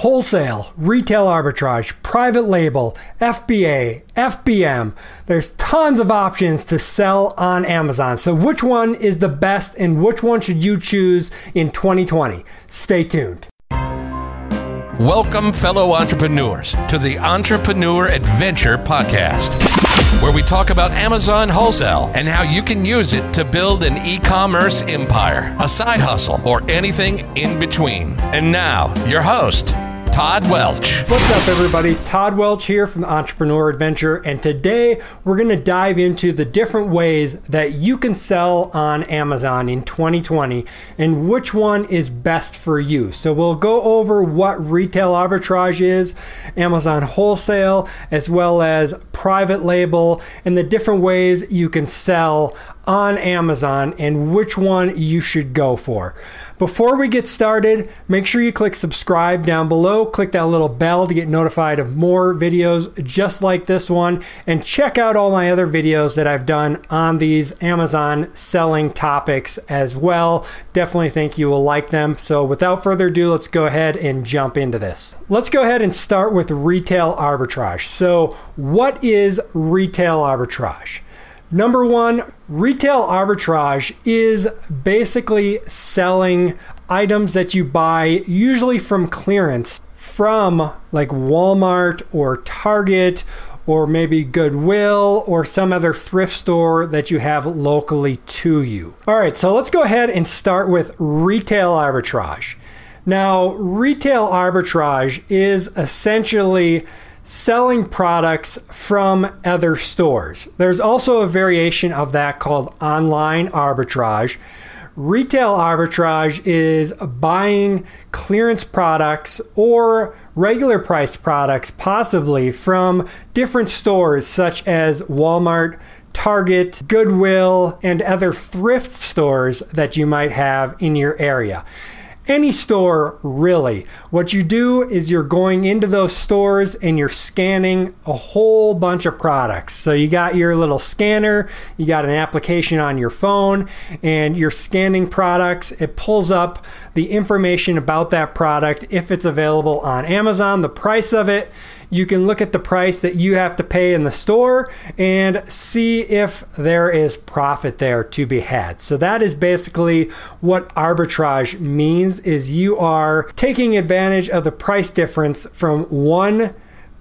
wholesale, retail arbitrage, private label, FBA, FBM. There's tons of options to sell on Amazon. So, which one is the best and which one should you choose in 2020? Stay tuned. Welcome, fellow entrepreneurs, to the Entrepreneur Adventure Podcast, where we talk about Amazon wholesale and how you can use it to build an e commerce empire, a side hustle, or anything in between. And now, your host, Todd Welch. What's up, everybody? Todd Welch here from Entrepreneur Adventure, and today we're going to dive into the different ways that you can sell on Amazon in 2020 and which one is best for you. So, we'll go over what retail arbitrage is, Amazon wholesale, as well as private label, and the different ways you can sell on Amazon and which one you should go for. Before we get started, make sure you click subscribe down below. Click that little bell to get notified of more videos just like this one. And check out all my other videos that I've done on these Amazon selling topics as well. Definitely think you will like them. So without further ado, let's go ahead and jump into this. Let's go ahead and start with retail arbitrage. So, what is retail arbitrage? Number one, retail arbitrage is basically selling items that you buy, usually from clearance, from like Walmart or Target or maybe Goodwill or some other thrift store that you have locally to you. All right, so let's go ahead and start with retail arbitrage. Now, retail arbitrage is essentially selling products from other stores. There's also a variation of that called online arbitrage. Retail arbitrage is buying clearance products or regular price products, possibly from different stores such as Walmart, Target, Goodwill, and other thrift stores that you might have in your area any store really. What you do is you're going into those stores and you're scanning a whole bunch of products. So you got your little scanner, you got an application on your phone, and you're scanning products. It pulls up the information about that product if it's available on Amazon, the price of it you can look at the price that you have to pay in the store and see if there is profit there to be had. So that is basically what arbitrage means is you are taking advantage of the price difference from one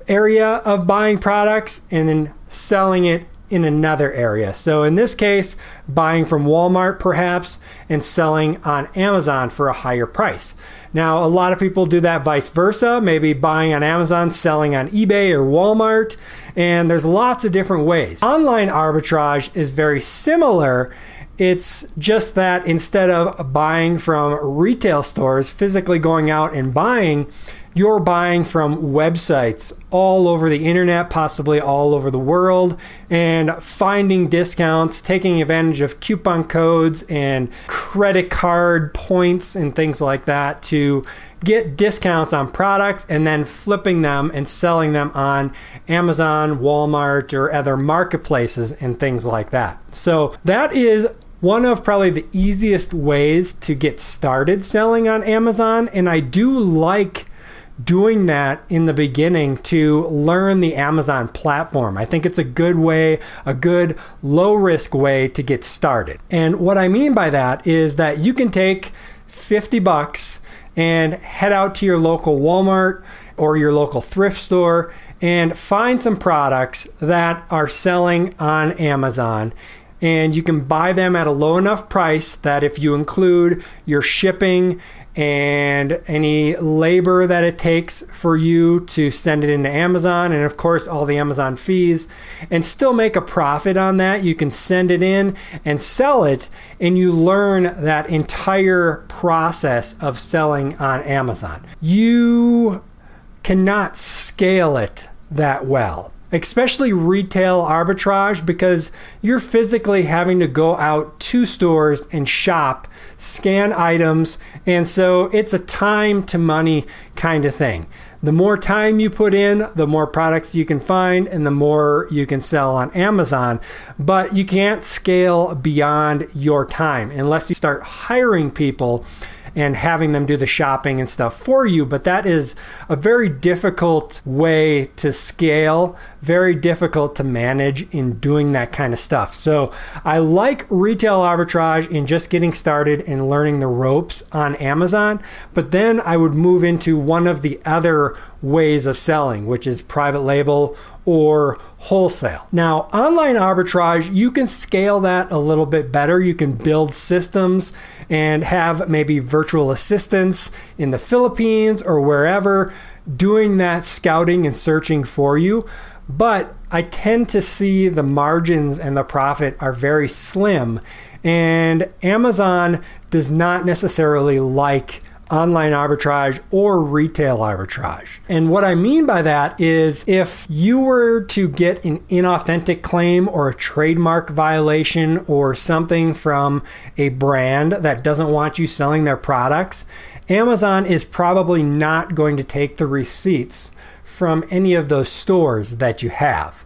area of buying products and then selling it in another area. So in this case, buying from Walmart perhaps and selling on Amazon for a higher price. Now, a lot of people do that vice versa, maybe buying on Amazon, selling on eBay or Walmart, and there's lots of different ways. Online arbitrage is very similar. It's just that instead of buying from retail stores, physically going out and buying, you're buying from websites all over the internet, possibly all over the world, and finding discounts, taking advantage of coupon codes and credit card points and things like that to get discounts on products and then flipping them and selling them on Amazon, Walmart, or other marketplaces and things like that. So that is one of probably the easiest ways to get started selling on Amazon. And I do like doing that in the beginning to learn the Amazon platform. I think it's a good way, a good low risk way to get started. And what I mean by that is that you can take 50 bucks and head out to your local Walmart or your local thrift store and find some products that are selling on Amazon and you can buy them at a low enough price that if you include your shipping and any labor that it takes for you to send it into Amazon, and of course, all the Amazon fees, and still make a profit on that. You can send it in and sell it, and you learn that entire process of selling on Amazon. You cannot scale it that well especially retail arbitrage, because you're physically having to go out to stores and shop, scan items, and so it's a time to money kind of thing. The more time you put in, the more products you can find, and the more you can sell on Amazon. But you can't scale beyond your time unless you start hiring people and having them do the shopping and stuff for you. But that is a very difficult way to scale, very difficult to manage in doing that kind of stuff. So I like retail arbitrage in just getting started and learning the ropes on Amazon. But then I would move into one of the other ways of selling, which is private label or wholesale. Now, online arbitrage, you can scale that a little bit better. You can build systems and have maybe virtual assistants in the Philippines or wherever doing that scouting and searching for you. But I tend to see the margins and the profit are very slim. And Amazon does not necessarily like online arbitrage or retail arbitrage. And what I mean by that is if you were to get an inauthentic claim or a trademark violation or something from a brand that doesn't want you selling their products, Amazon is probably not going to take the receipts from any of those stores that you have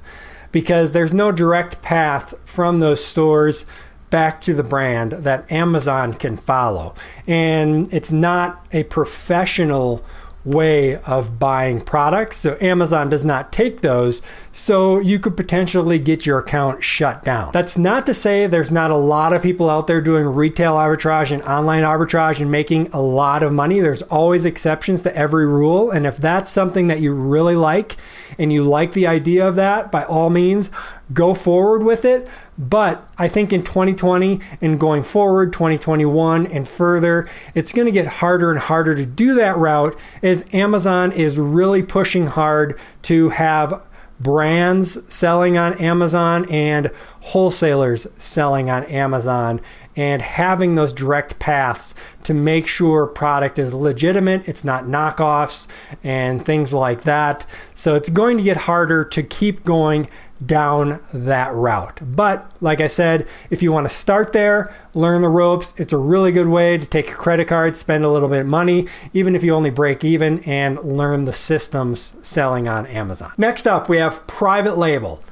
because there's no direct path from those stores back to the brand that Amazon can follow. And it's not a professional way of buying products. So Amazon does not take those. So you could potentially get your account shut down. That's not to say there's not a lot of people out there doing retail arbitrage and online arbitrage and making a lot of money. There's always exceptions to every rule. And if that's something that you really like and you like the idea of that, by all means, go forward with it. But I think in 2020 and going forward, 2021 and further, it's going to get harder and harder to do that route as Amazon is really pushing hard to have brands selling on Amazon and wholesalers selling on Amazon and having those direct paths to make sure product is legitimate, it's not knockoffs and things like that. So it's going to get harder to keep going down that route. But like I said, if you want to start there, learn the ropes, it's a really good way to take a credit card, spend a little bit of money, even if you only break even, and learn the systems selling on Amazon. Next up, we have private label.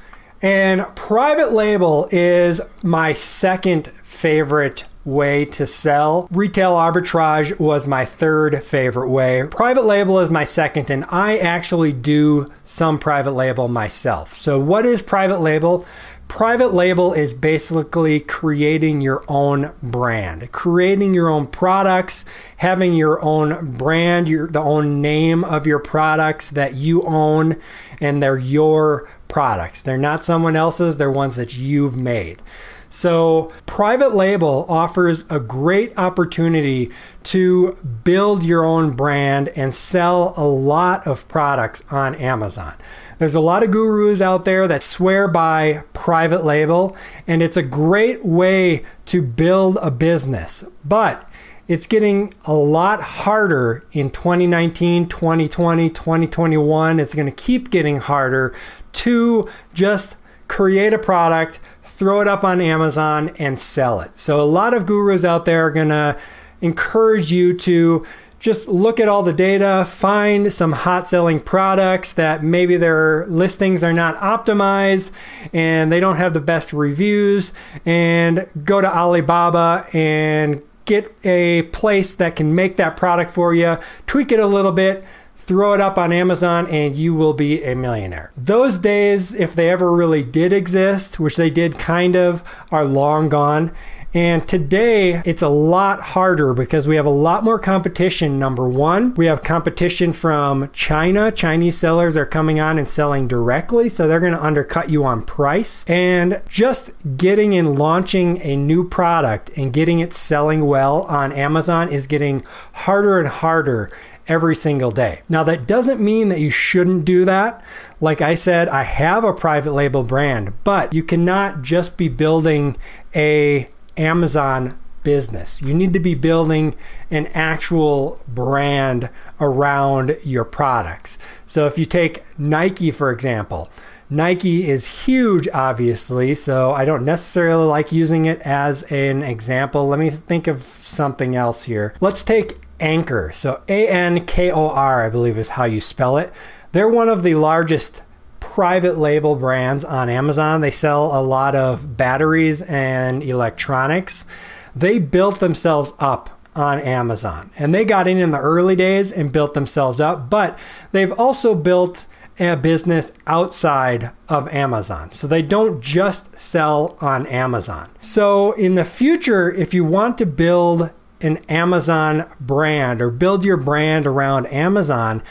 And private label is my second favorite way to sell. Retail arbitrage was my third favorite way. Private label is my second, and I actually do some private label myself. So, what is private label? Private label is basically creating your own brand, creating your own products, having your own brand, your the own name of your products that you own, and they're your products. They're not someone else's, they're ones that you've made. So, private label offers a great opportunity to build your own brand and sell a lot of products on Amazon. There's a lot of gurus out there that swear by private label, and it's a great way to build a business. But it's getting a lot harder in 2019, 2020, 2021. It's going to keep getting harder to just create a product throw it up on Amazon and sell it. So a lot of gurus out there are going to encourage you to just look at all the data, find some hot selling products that maybe their listings are not optimized and they don't have the best reviews, and go to Alibaba and get a place that can make that product for you, tweak it a little bit, throw it up on Amazon, and you will be a millionaire. Those days, if they ever really did exist, which they did kind of, are long gone. And today it's a lot harder because we have a lot more competition. Number one, we have competition from China. Chinese sellers are coming on and selling directly, so they're going to undercut you on price. And just getting and launching a new product and getting it selling well on Amazon is getting harder and harder every single day. Now, that doesn't mean that you shouldn't do that. Like I said, I have a private label brand, but you cannot just be building a Amazon business. You need to be building an actual brand around your products. So if you take Nike for example, Nike is huge, obviously, so I don't necessarily like using it as an example. Let me think of something else here. Let's take Anker. So A N K O R, I believe is how you spell it. They're one of the largest private label brands on Amazon. They sell a lot of batteries and electronics. They built themselves up on Amazon. And they got in in the early days and built themselves up, but they've also built a business outside of Amazon. So they don't just sell on Amazon. So in the future, if you want to build an Amazon brand or build your brand around Amazon,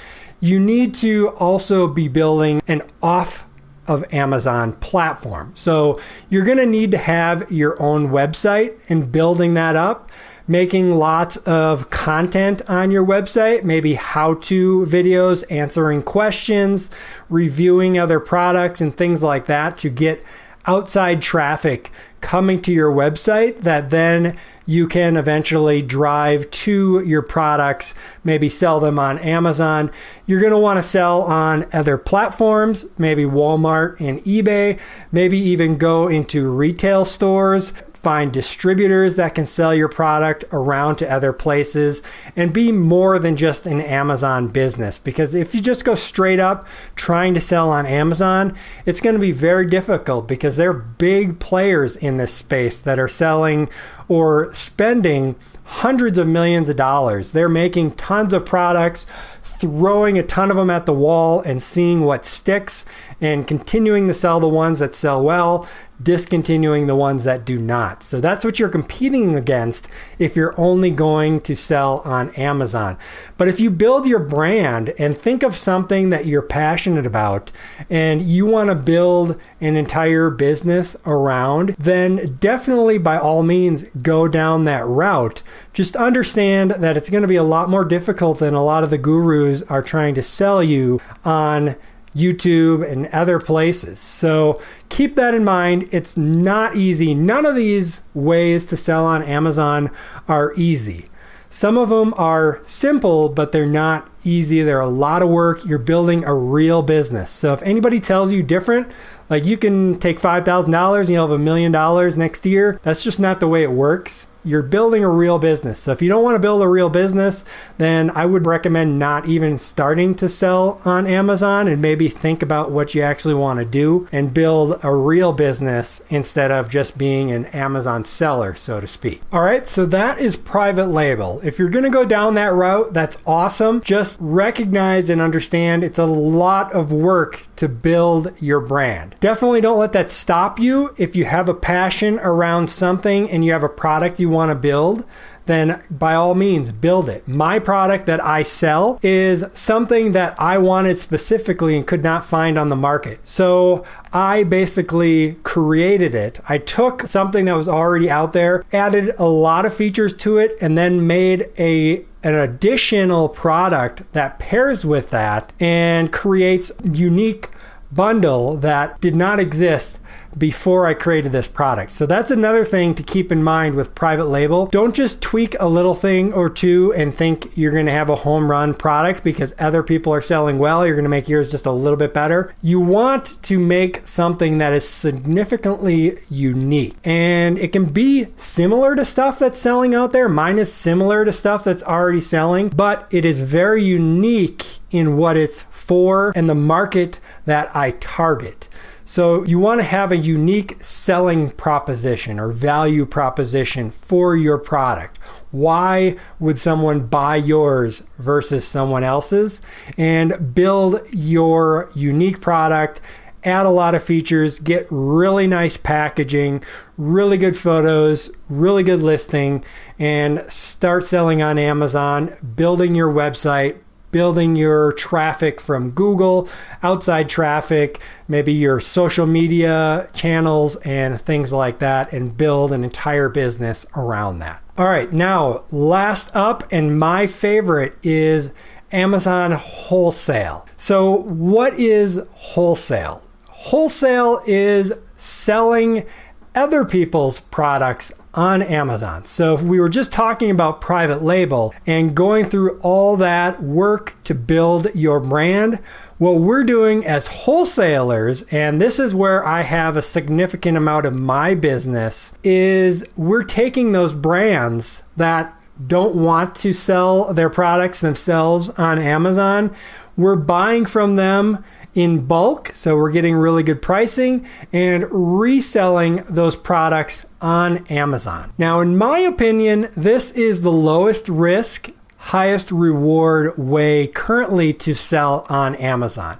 you need to also be building an off of Amazon platform. So you're going to need to have your own website and building that up, making lots of content on your website, maybe how to videos, answering questions, reviewing other products, and things like that to get outside traffic coming to your website that then you can eventually drive to your products, maybe sell them on Amazon. You're going to want to sell on other platforms, maybe Walmart and eBay, maybe even go into retail stores find distributors that can sell your product around to other places and be more than just an Amazon business. Because if you just go straight up trying to sell on Amazon, it's going to be very difficult because they're big players in this space that are selling or spending hundreds of millions of dollars. They're making tons of products throwing a ton of them at the wall and seeing what sticks and continuing to sell the ones that sell well, discontinuing the ones that do not. So that's what you're competing against if you're only going to sell on Amazon. But if you build your brand and think of something that you're passionate about and you want to build an entire business around, then definitely by all means go down that route. Just understand that it's going to be a lot more difficult than a lot of the gurus are trying to sell you on YouTube, and other places. So keep that in mind. It's not easy. None of these ways to sell on Amazon are easy. Some of them are simple, but they're not easy. They're a lot of work. You're building a real business. So if anybody tells you different, like you can take $5,000 and you'll have a million dollars next year, that's just not the way it works you're building a real business. So if you don't want to build a real business, then I would recommend not even starting to sell on Amazon and maybe think about what you actually want to do and build a real business instead of just being an Amazon seller, so to speak. All right, so that is private label. If you're going to go down that route, that's awesome. Just recognize and understand it's a lot of work to build your brand. Definitely don't let that stop you. If you have a passion around something and you have a product you want to build, then by all means build it. My product that I sell is something that I wanted specifically and could not find on the market. So I basically created it. I took something that was already out there, added a lot of features to it, and then made a an additional product that pairs with that and creates unique bundle that did not exist before I created this product. So that's another thing to keep in mind with private label. Don't just tweak a little thing or two and think you're going to have a home run product because other people are selling well. You're going to make yours just a little bit better. You want to make something that is significantly unique and it can be similar to stuff that's selling out there. Mine is similar to stuff that's already selling, but it is very unique in what it's for and the market that I target. So you want to have a unique selling proposition or value proposition for your product. Why would someone buy yours versus someone else's? And build your unique product add a lot of features, get really nice packaging, really good photos, really good listing, and start selling on Amazon, building your website, building your traffic from Google, outside traffic, maybe your social media channels, and things like that, and build an entire business around that. All right, now, last up, and my favorite is Amazon wholesale. So, what is wholesale? Wholesale is selling other people's products on Amazon. So if we were just talking about private label and going through all that work to build your brand, what we're doing as wholesalers, and this is where I have a significant amount of my business, is we're taking those brands that don't want to sell their products themselves on Amazon. We're buying from them in bulk, so we're getting really good pricing and reselling those products on Amazon. Now, in my opinion, this is the lowest risk highest reward way currently to sell on Amazon.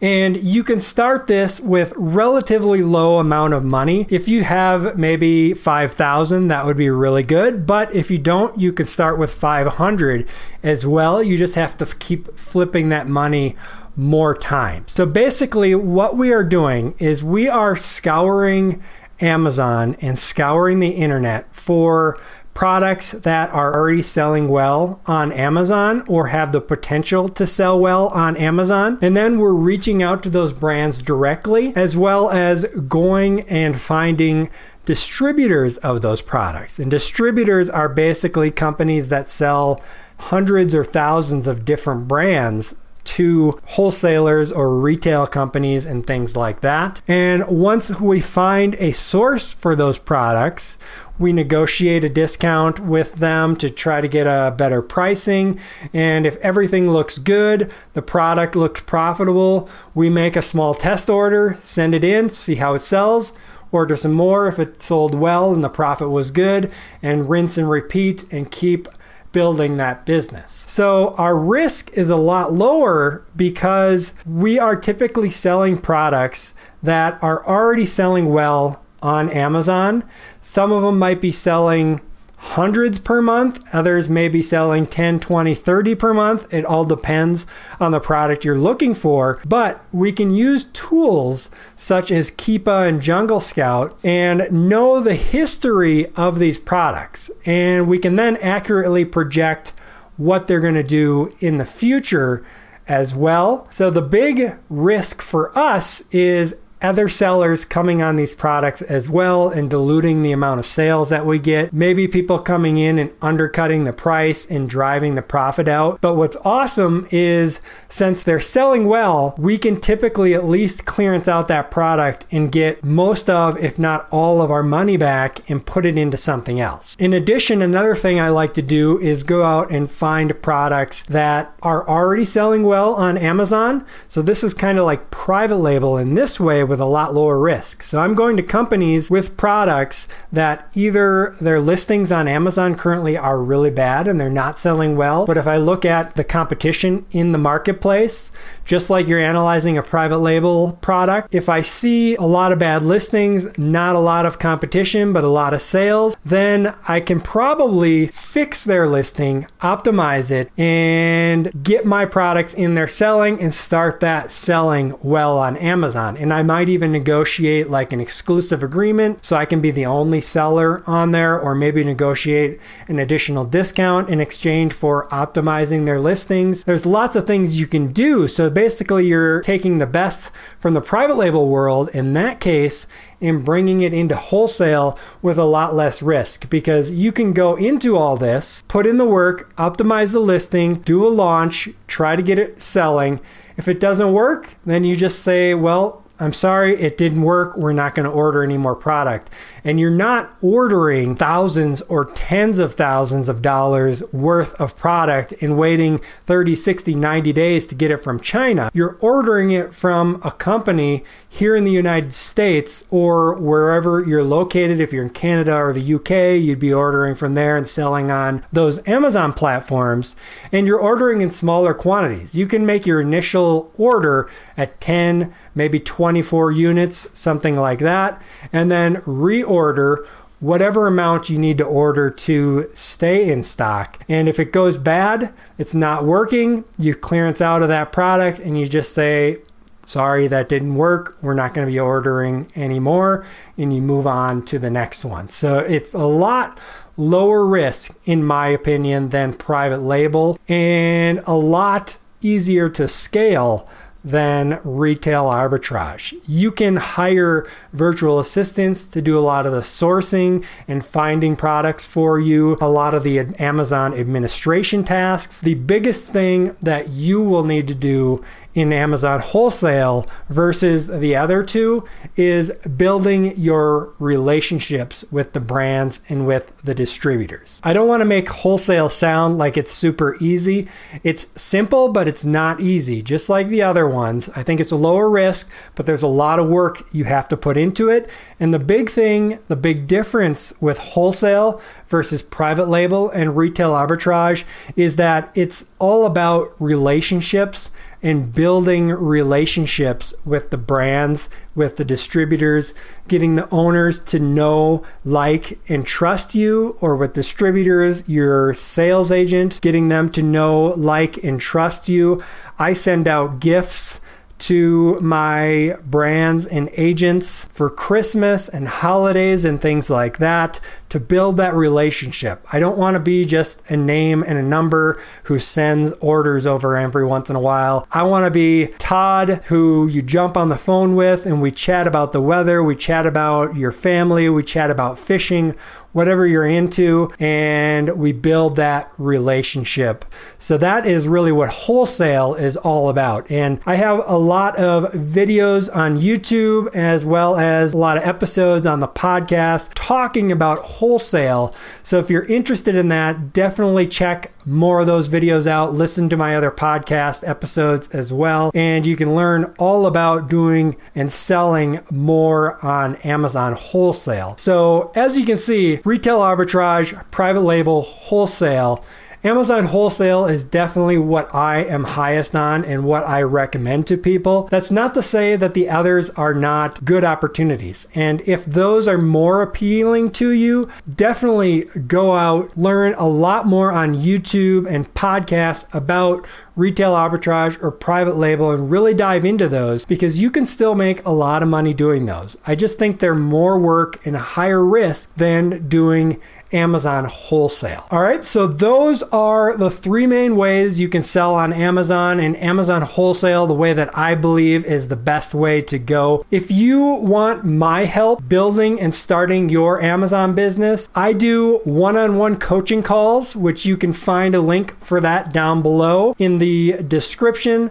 And you can start this with relatively low amount of money. If you have maybe 5,000, that would be really good, but if you don't, you could start with 500 as well. You just have to keep flipping that money more times. So basically what we are doing is we are scouring Amazon and scouring the internet for products that are already selling well on Amazon or have the potential to sell well on Amazon. And then we're reaching out to those brands directly, as well as going and finding distributors of those products. And distributors are basically companies that sell hundreds or thousands of different brands to wholesalers or retail companies and things like that. And once we find a source for those products, we negotiate a discount with them to try to get a better pricing. And if everything looks good, the product looks profitable, we make a small test order, send it in, see how it sells order some more if it sold well and the profit was good, and rinse and repeat and keep building that business. So our risk is a lot lower because we are typically selling products that are already selling well on Amazon. Some of them might be selling hundreds per month. Others may be selling 10, 20, 30 per month. It all depends on the product you're looking for. But we can use tools such as Keepa and Jungle Scout and know the history of these products. And we can then accurately project what they're going to do in the future as well. So the big risk for us is other sellers coming on these products as well and diluting the amount of sales that we get. Maybe people coming in and undercutting the price and driving the profit out. But what's awesome is since they're selling well, we can typically at least clearance out that product and get most of, if not all of our money back and put it into something else. In addition, another thing I like to do is go out and find products that are already selling well on Amazon. So this is kind of like private label in this way with a lot lower risk. So I'm going to companies with products that either their listings on Amazon currently are really bad and they're not selling well. But if I look at the competition in the marketplace, just like you're analyzing a private label product, if I see a lot of bad listings, not a lot of competition, but a lot of sales, then I can probably fix their listing, optimize it, and get my products in there selling and start that selling well on Amazon. And I might even negotiate like an exclusive agreement so I can be the only seller on there, or maybe negotiate an additional discount in exchange for optimizing their listings. There's lots of things you can do. So basically you're taking the best from the private label world in that case and bringing it into wholesale with a lot less risk because you can go into all this, put in the work, optimize the listing, do a launch, try to get it selling. If it doesn't work, then you just say, well, I'm sorry, it didn't work. We're not going to order any more product. And you're not ordering thousands or tens of thousands of dollars worth of product and waiting 30, 60, 90 days to get it from China. You're ordering it from a company here in the United States or wherever you're located. If you're in Canada or the UK, you'd be ordering from there and selling on those Amazon platforms. And you're ordering in smaller quantities. You can make your initial order at 10, maybe 24 units, something like that, and then reorder whatever amount you need to order to stay in stock. And if it goes bad, it's not working, you clearance out of that product and you just say, sorry, that didn't work. We're not going to be ordering anymore. And you move on to the next one. So it's a lot lower risk, in my opinion, than private label and a lot easier to scale than retail arbitrage. You can hire virtual assistants to do a lot of the sourcing and finding products for you, a lot of the Amazon administration tasks. The biggest thing that you will need to do in Amazon wholesale versus the other two is building your relationships with the brands and with the distributors. I don't want to make wholesale sound like it's super easy. It's simple, but it's not easy, just like the other ones. I think it's a lower risk, but there's a lot of work you have to put into it. And the big thing, the big difference with wholesale versus private label and retail arbitrage is that it's all about relationships and building relationships with the brands, with the distributors, getting the owners to know, like, and trust you, or with distributors, your sales agent, getting them to know, like, and trust you. I send out gifts to my brands and agents for Christmas and holidays and things like that to build that relationship. I don't want to be just a name and a number who sends orders over every once in a while. I want to be Todd, who you jump on the phone with and we chat about the weather, we chat about your family, we chat about fishing whatever you're into, and we build that relationship. So that is really what wholesale is all about. And I have a lot of videos on YouTube as well as a lot of episodes on the podcast talking about wholesale. So if you're interested in that, definitely check more of those videos out. Listen to my other podcast episodes as well. And you can learn all about doing and selling more on Amazon wholesale. So as you can see, retail arbitrage, private label, wholesale. Amazon wholesale is definitely what I am highest on and what I recommend to people. That's not to say that the others are not good opportunities. And if those are more appealing to you, definitely go out, learn a lot more on YouTube and podcasts about retail arbitrage or private label and really dive into those because you can still make a lot of money doing those. I just think they're more work and higher risk than doing Amazon wholesale. All right, so those are the three main ways you can sell on Amazon and Amazon wholesale, the way that I believe is the best way to go. If you want my help building and starting your Amazon business, I do one on one coaching calls, which you can find a link for that down below in the description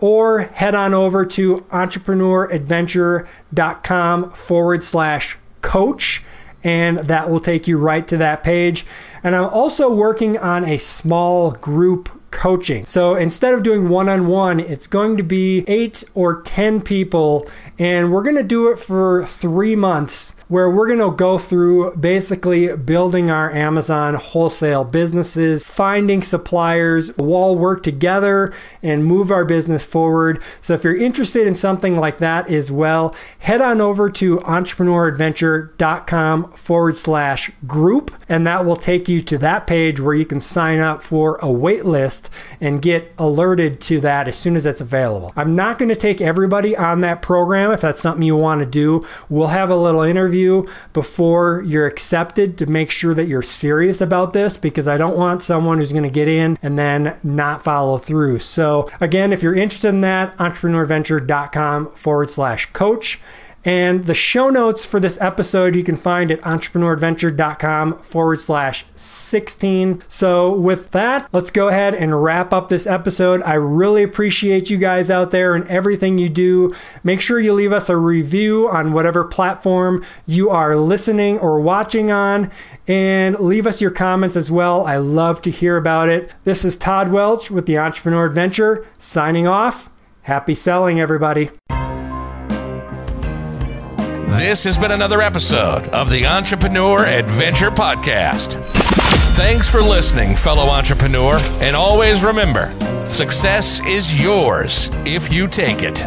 or head on over to entrepreneuradventure.com forward slash coach and that will take you right to that page. And I'm also working on a small group coaching. So instead of doing one on one, it's going to be eight or 10 people, and we're going to do it for three months where we're going to go through basically building our Amazon wholesale businesses, finding suppliers, we'll all work together and move our business forward. So if you're interested in something like that as well, head on over to entrepreneuradventure.com forward slash group, and that will take you to that page where you can sign up for a wait list and get alerted to that as soon as it's available. I'm not going to take everybody on that program if that's something you want to do. We'll have a little interview before you're accepted to make sure that you're serious about this because I don't want someone who's going to get in and then not follow through. So, again, if you're interested in that, entrepreneuradventure.com forward slash coach. And the show notes for this episode you can find at entrepreneuradventure.com forward slash 16. So, with that, let's go ahead and wrap up this episode. I really appreciate you guys out there and everything you do. Make sure you leave us a review on whatever platform you are listening or watching on, and leave us your comments as well. I love to hear about it. This is Todd Welch with the Entrepreneur Adventure signing off. Happy selling, everybody. This has been another episode of the Entrepreneur Adventure Podcast. Thanks for listening, fellow entrepreneur, and always remember success is yours if you take it.